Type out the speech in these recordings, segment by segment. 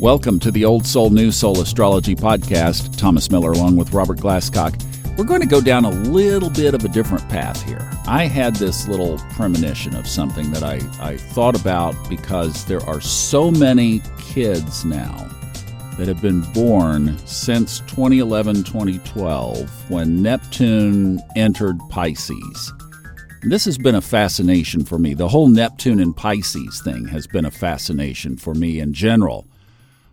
Welcome to the Old Soul New Soul Astrology Podcast. Thomas Miller along with Robert Glasscock. We're going to go down a little bit of a different path here. I had this little premonition of something that I, I thought about because there are so many kids now that have been born since 2011 2012 when Neptune entered Pisces. This has been a fascination for me. The whole Neptune and Pisces thing has been a fascination for me in general.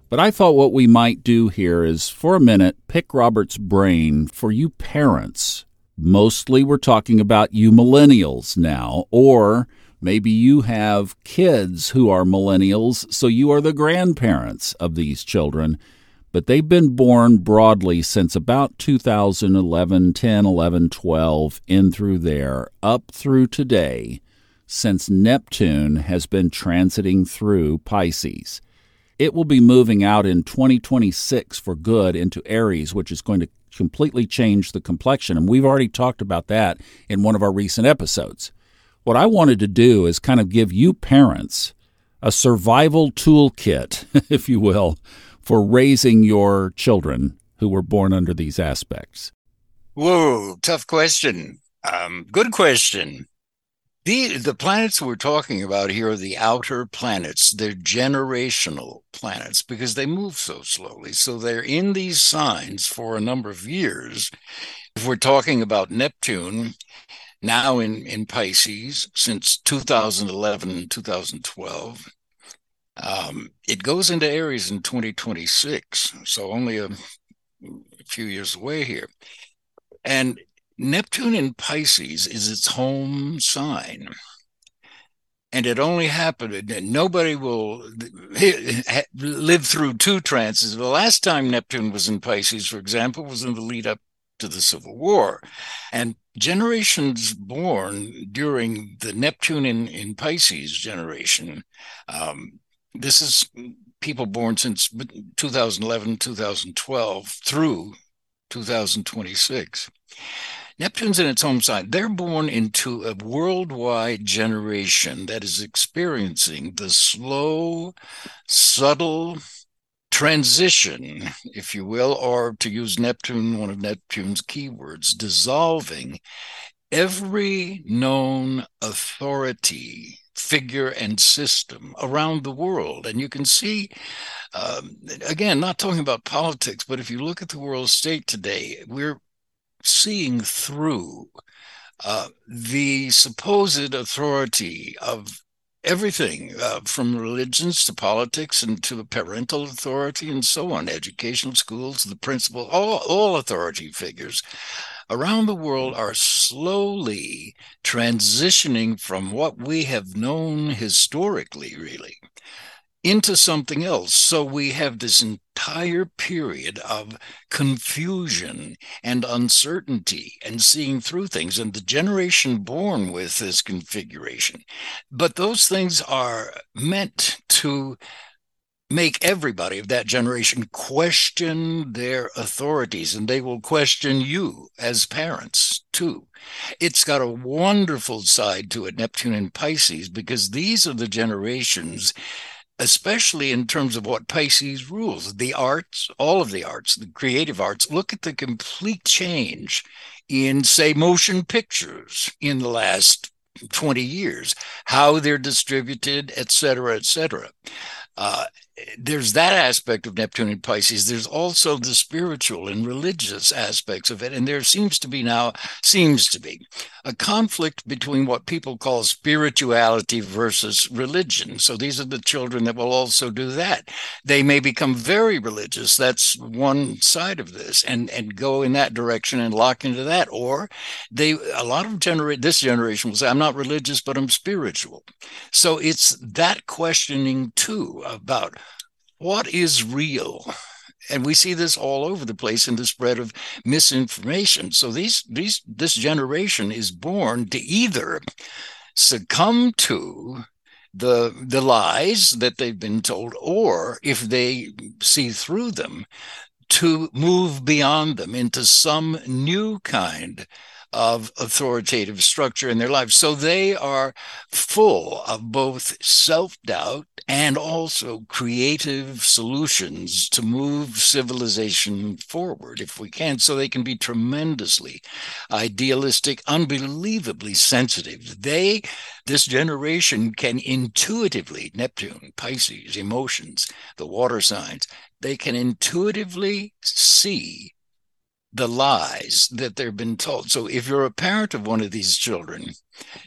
But I thought what we might do here is, for a minute, pick Robert's brain for you parents. Mostly we're talking about you millennials now, or maybe you have kids who are millennials, so you are the grandparents of these children. But they've been born broadly since about 2011, 10, 11, 12, in through there, up through today, since Neptune has been transiting through Pisces. It will be moving out in 2026 for good into Aries, which is going to completely change the complexion. And we've already talked about that in one of our recent episodes. What I wanted to do is kind of give you parents a survival toolkit, if you will, for raising your children who were born under these aspects. Whoa, tough question. Um, good question. The, the planets we're talking about here are the outer planets. They're generational planets because they move so slowly. So they're in these signs for a number of years. If we're talking about Neptune, now in, in Pisces since 2011 2012, um, it goes into Aries in 2026. So only a, a few years away here. Neptune in Pisces is its home sign. And it only happened, nobody will live through two trances. The last time Neptune was in Pisces, for example, was in the lead up to the Civil War. And generations born during the Neptune in, in Pisces generation, um, this is people born since 2011, 2012 through 2026. Neptune's in its home sign. They're born into a worldwide generation that is experiencing the slow, subtle transition, if you will, or to use Neptune, one of Neptune's keywords, dissolving every known authority figure and system around the world. And you can see, um, again, not talking about politics, but if you look at the world state today, we're seeing through uh, the supposed authority of everything uh, from religions to politics and to parental authority and so on, educational schools, the principal, all, all authority figures around the world are slowly transitioning from what we have known historically, really, into something else. So we have this entire period of confusion and uncertainty and seeing through things, and the generation born with this configuration. But those things are meant to make everybody of that generation question their authorities and they will question you as parents too it's got a wonderful side to it neptune and pisces because these are the generations especially in terms of what Pisces rules. The arts, all of the arts, the creative arts, look at the complete change in, say, motion pictures in the last 20 years, how they're distributed, et cetera, et cetera. Uh, there's that aspect of Neptune and Pisces. There's also the spiritual and religious aspects of it. And there seems to be now, seems to be a conflict between what people call spirituality versus religion. So these are the children that will also do that. They may become very religious. That's one side of this and, and go in that direction and lock into that. Or they, a lot of generate this generation will say, I'm not religious, but I'm spiritual. So it's that questioning too about what is real? And we see this all over the place in the spread of misinformation. So these these this generation is born to either succumb to the the lies that they've been told or if they see through them to move beyond them into some new kind of authoritative structure in their lives. So they are full of both self doubt and also creative solutions to move civilization forward if we can. So they can be tremendously idealistic, unbelievably sensitive. They, this generation, can intuitively, Neptune, Pisces, emotions, the water signs, they can intuitively see the lies that they've been told. So if you're a parent of one of these children,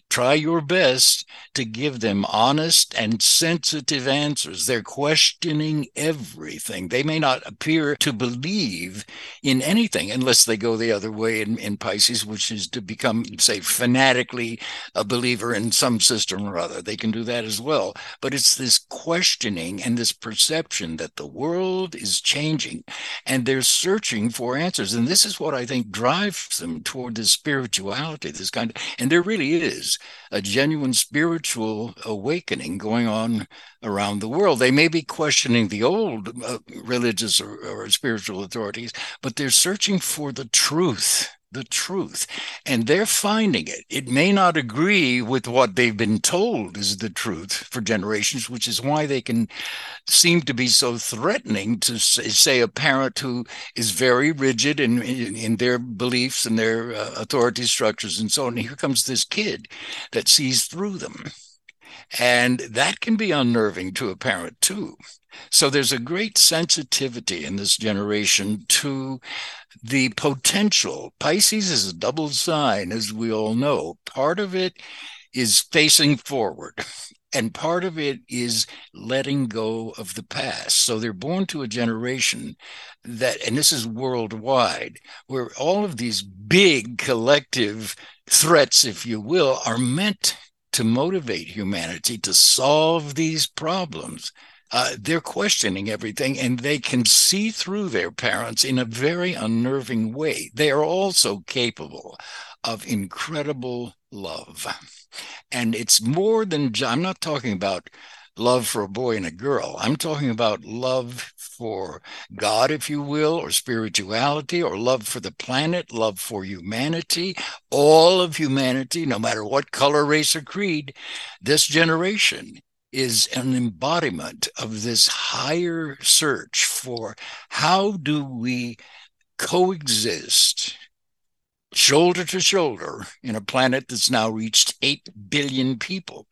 try your best to give them honest and sensitive answers. They're questioning everything. They may not appear to believe in anything unless they go the other way in, in Pisces, which is to become, say, fanatically a believer in some system or other. They can do that as well. But it's this questioning and this perception that the world is changing and they're searching for answers. And this is what I think drives them toward this spirituality, this kind of, and there really is a genuine spiritual awakening going on around the world. They may be questioning the old uh, religious or, or spiritual authorities, but they're searching for the truth the truth and they're finding it. It may not agree with what they've been told is the truth for generations, which is why they can seem to be so threatening to say a parent who is very rigid in, in, in their beliefs and their uh, authority structures and so on. And here comes this kid that sees through them. And that can be unnerving to a parent too. So there's a great sensitivity in this generation to the potential. Pisces is a double sign, as we all know. Part of it is facing forward. And part of it is letting go of the past. So they're born to a generation that, and this is worldwide, where all of these big collective threats, if you will, are meant to motivate humanity to solve these problems. Uh, they're questioning everything and they can see through their parents in a very unnerving way. They are also capable of incredible love. And it's more than, I'm not talking about love for a boy and a girl. I'm talking about love for God, if you will, or spirituality, or love for the planet, love for humanity, all of humanity, no matter what color, race, or creed. This generation is an embodiment of this higher search for how do we coexist shoulder to shoulder in a planet that's now reached 8 billion people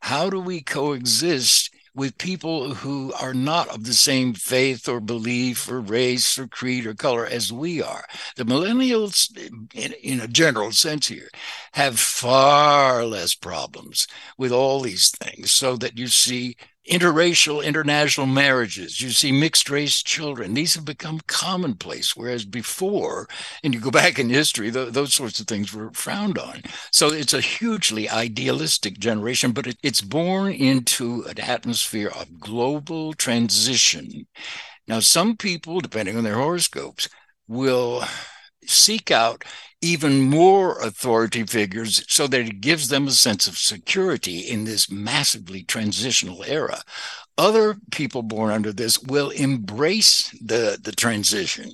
how do we coexist with people who are not of the same faith or belief or race or creed or color as we are? The millennials, in, in a general sense here, have far less problems with all these things, so that you see interracial international marriages. You see mixed race children. These have become commonplace whereas before and you go back in history th- those sorts of things were frowned on. So it's a hugely idealistic generation but it, it's born into an atmosphere of global transition. Now some people depending on their horoscopes will seek out even more authority figures so that it gives them a sense of security in this massively transitional era. Other people born under this will embrace the, the transition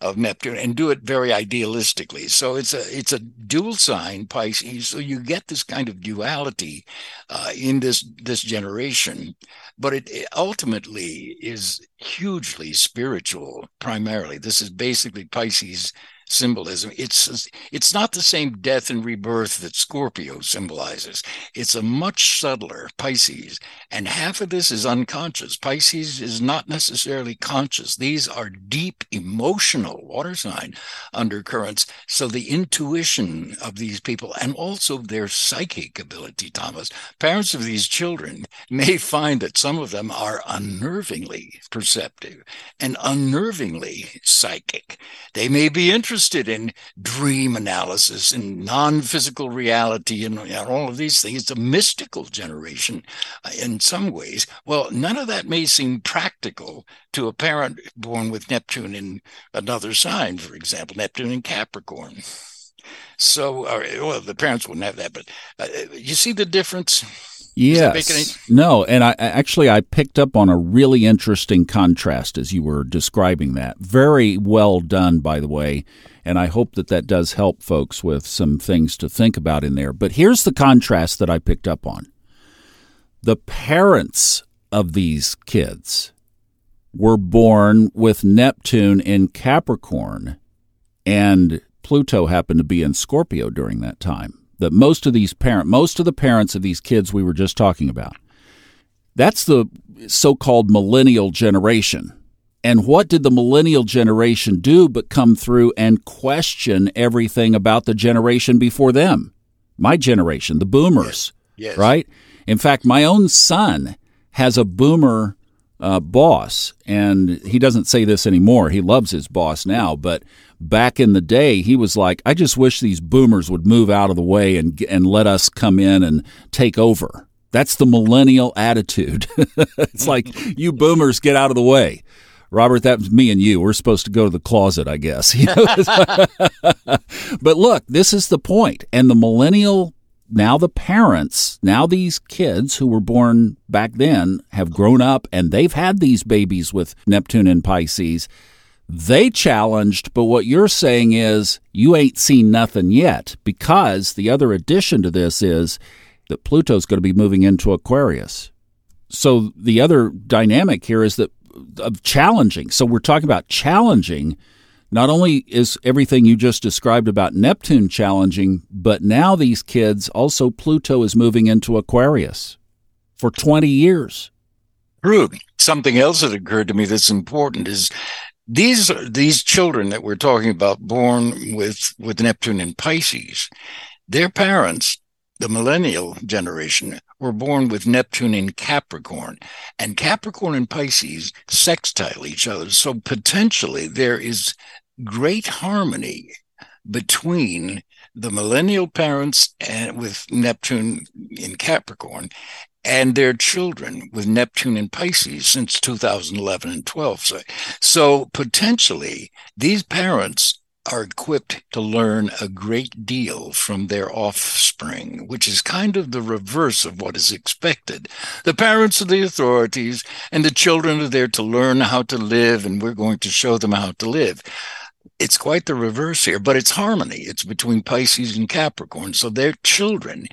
of Neptune and do it very idealistically. So it's a it's a dual sign Pisces. So you get this kind of duality uh, in this this generation, but it, it ultimately is hugely spiritual. Primarily, this is basically Pisces symbolism. It's it's not the same death and rebirth that Scorpio symbolizes. It's a much subtler Pisces, and half of this is unconscious. Pisces is not necessarily conscious. These are deep emotional water sign undercurrents. So the intuition of these people and also their psychic ability, Thomas, parents of these children may find that some of them are unnervingly perceptive and unnervingly psychic. They may be interested interested in dream analysis and non-physical reality and, and all of these things. It's a mystical generation uh, in some ways. Well, none of that may seem practical to a parent born with Neptune in another sign, for example, Neptune in Capricorn. So, uh, well, the parents wouldn't have that, but uh, you see the difference. Yes. No, and I actually I picked up on a really interesting contrast as you were describing that. Very well done, by the way. And I hope that that does help folks with some things to think about in there. But here's the contrast that I picked up on the parents of these kids were born with Neptune in Capricorn, and Pluto happened to be in Scorpio during that time. That most of these parent, most of the parents of these kids we were just talking about, that's the so-called millennial generation. And what did the millennial generation do but come through and question everything about the generation before them? My generation, the boomers, yes. Yes. right? In fact, my own son has a boomer uh, boss, and he doesn't say this anymore. He loves his boss now, but back in the day, he was like, "I just wish these boomers would move out of the way and and let us come in and take over." That's the millennial attitude. it's like you boomers get out of the way. Robert, that was me and you. We're supposed to go to the closet, I guess. but look, this is the point. And the millennial now the parents, now these kids who were born back then have grown up and they've had these babies with Neptune and Pisces. They challenged, but what you're saying is you ain't seen nothing yet because the other addition to this is that Pluto's going to be moving into Aquarius. So the other dynamic here is that of challenging. So we're talking about challenging not only is everything you just described about Neptune challenging, but now these kids also Pluto is moving into Aquarius for 20 years. True. Something else that occurred to me that's important is these these children that we're talking about born with with Neptune in Pisces, their parents, the millennial generation, were born with Neptune in Capricorn, and Capricorn and Pisces sextile each other. So potentially there is great harmony between the millennial parents and with Neptune in Capricorn and their children with Neptune in Pisces since 2011 and 12. So, so potentially these parents are equipped to learn a great deal from their offspring, which is kind of the reverse of what is expected. The parents are the authorities, and the children are there to learn how to live, and we're going to show them how to live it's quite the reverse here, but it's harmony. It's between Pisces and Capricorn. So their children,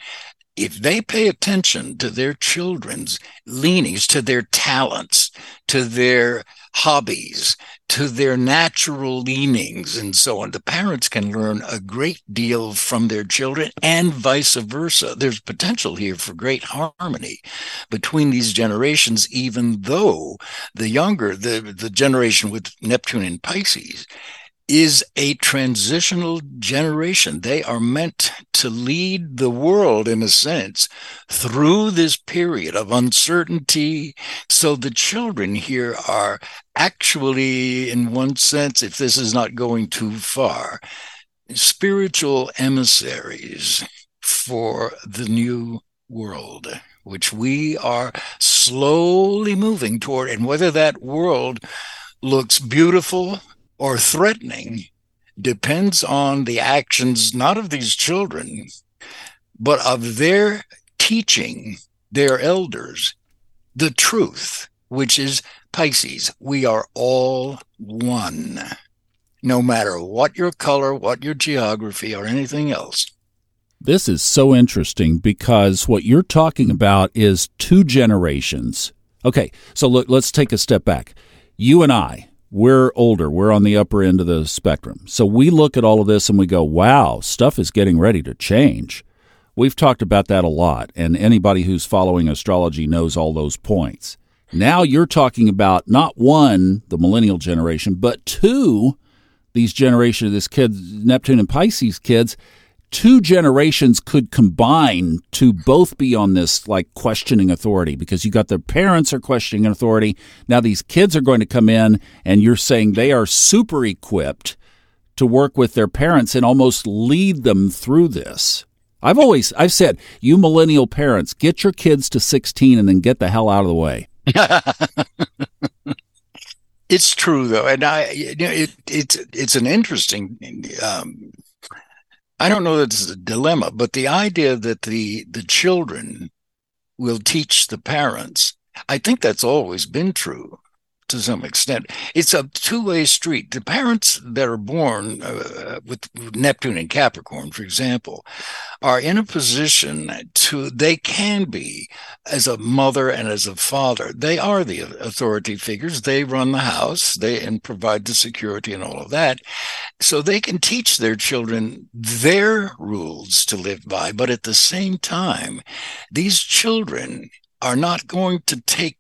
if they pay attention to their children's leanings, to their talents, to their hobbies, to their natural leanings, and so on, the parents can learn a great deal from their children and vice versa. There's potential here for great harmony between these generations, even though the younger, the, the generation with Neptune and Pisces, is a transitional generation. They are meant to lead the world, in a sense, through this period of uncertainty. So the children here are actually, in one sense, if this is not going too far, spiritual emissaries for the new world. Which we are slowly moving toward, and whether that world looks beautiful or threatening depends on the actions not of these children, but of their teaching their elders the truth, which is Pisces. We are all one, no matter what your color, what your geography, or anything else. This is so interesting because what you're talking about is two generations. Okay, so look, let's take a step back. You and I, we're older, we're on the upper end of the spectrum. So we look at all of this and we go, wow, stuff is getting ready to change. We've talked about that a lot, and anybody who's following astrology knows all those points. Now you're talking about not one, the millennial generation, but two, these generation of this kid, Neptune and Pisces kids two generations could combine to both be on this like questioning authority because you got the parents are questioning authority. Now these kids are going to come in and you're saying they are super equipped to work with their parents and almost lead them through this. I've always I've said, you millennial parents, get your kids to 16 and then get the hell out of the way. it's true though, and I you know, it, it's it's an interesting um, I don't know that it's a dilemma, but the idea that the the children will teach the parents, I think that's always been true. To some extent. It's a two way street. The parents that are born uh, with Neptune and Capricorn, for example, are in a position to, they can be, as a mother and as a father, they are the authority figures. They run the house, they and provide the security and all of that. So they can teach their children their rules to live by. But at the same time, these children are not going to take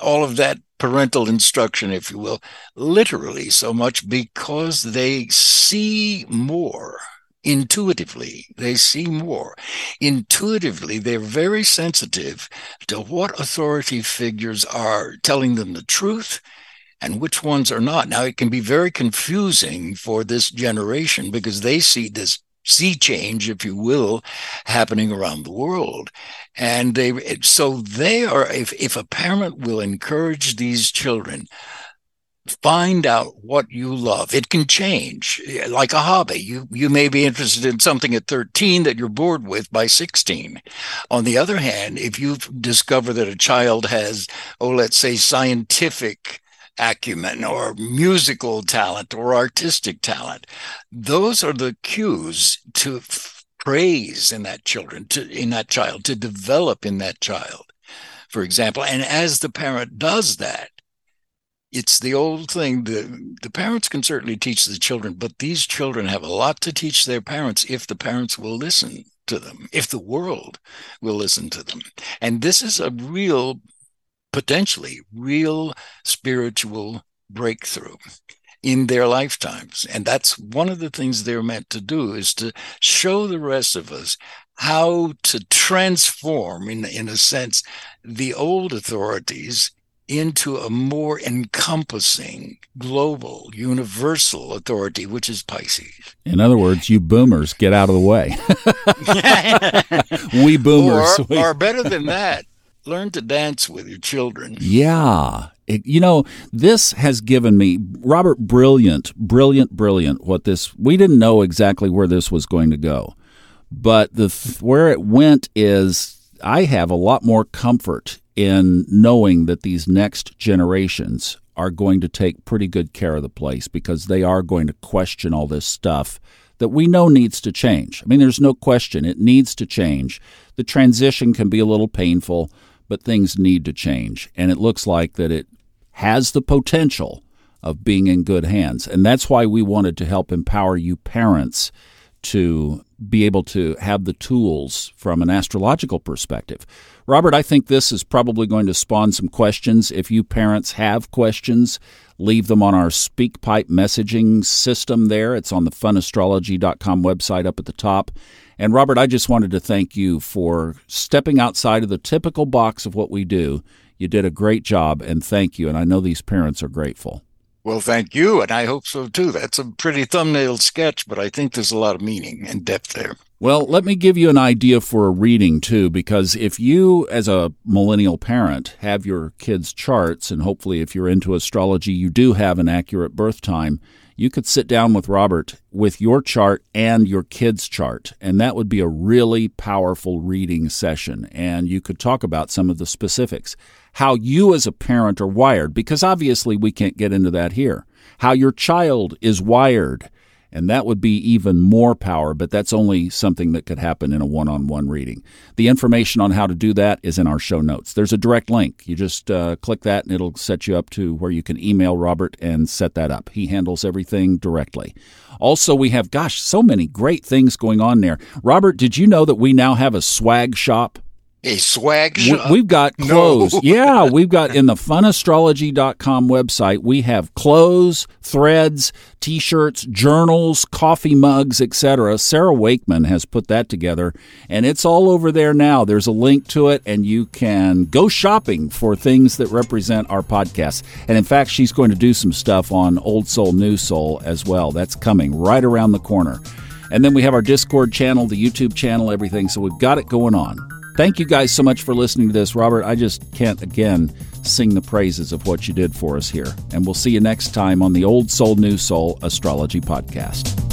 all of that parental instruction, if you will, literally so much because they see more intuitively. They see more. Intuitively, they're very sensitive to what authority figures are telling them the truth and which ones are not. Now, it can be very confusing for this generation because they see this sea change, if you will, happening around the world. And they, so they are, if, if a parent will encourage these children, find out what you love. It can change like a hobby. You, you may be interested in something at 13 that you're bored with by 16. On the other hand, if you discover that a child has, oh, let's say scientific acumen or musical talent or artistic talent. Those are the cues to praise in that children, to, in that child, to develop in that child, for example. And as the parent does that, it's the old thing the, the parents can certainly teach the children, but these children have a lot to teach their parents if the parents will listen to them, if the world will listen to them. And this is a real potentially real spiritual breakthrough in their lifetimes. And that's one of the things they're meant to do is to show the rest of us how to transform, in, in a sense, the old authorities into a more encompassing, global, universal authority, which is Pisces. In other words, you boomers get out of the way. we boomers. Or, or better than that, learn to dance with your children. Yeah. It, you know, this has given me, Robert, brilliant, brilliant, brilliant. What this, we didn't know exactly where this was going to go. But the where it went is I have a lot more comfort in knowing that these next generations are going to take pretty good care of the place because they are going to question all this stuff that we know needs to change. I mean, there's no question it needs to change. The transition can be a little painful but things need to change. And it looks like that it has the potential of being in good hands. And that's why we wanted to help empower you parents to be able to have the tools from an astrological perspective. Robert, I think this is probably going to spawn some questions. If you parents have questions, leave them on our SpeakPipe messaging system there. It's on the funastrology.com website up at the top. And Robert, I just wanted to thank you for stepping outside of the typical box of what we do. You did a great job, and thank you. And I know these parents are grateful. Well, thank you, and I hope so too. That's a pretty thumbnail sketch, but I think there's a lot of meaning and depth there. Well, let me give you an idea for a reading too, because if you, as a millennial parent, have your kids' charts, and hopefully if you're into astrology, you do have an accurate birth time, you could sit down with Robert with your chart and your kids' chart, and that would be a really powerful reading session. And you could talk about some of the specifics, how you as a parent are wired, because obviously we can't get into that here, how your child is wired and that would be even more power, but that's only something that could happen in a one on one reading. The information on how to do that is in our show notes. There's a direct link. You just uh, click that, and it'll set you up to where you can email Robert and set that up. He handles everything directly. Also, we have, gosh, so many great things going on there. Robert, did you know that we now have a swag shop? A swag shop? We've got clothes. No. yeah, we've got in the funastrology.com website, we have clothes, threads, t-shirts, journals, coffee mugs, etc. Sarah Wakeman has put that together and it's all over there now. There's a link to it and you can go shopping for things that represent our podcast. And in fact, she's going to do some stuff on Old Soul New Soul as well. That's coming right around the corner. And then we have our Discord channel, the YouTube channel, everything. So we've got it going on. Thank you guys so much for listening to this. Robert, I just can't again sing the praises of what you did for us here. And we'll see you next time on the Old Soul, New Soul Astrology Podcast.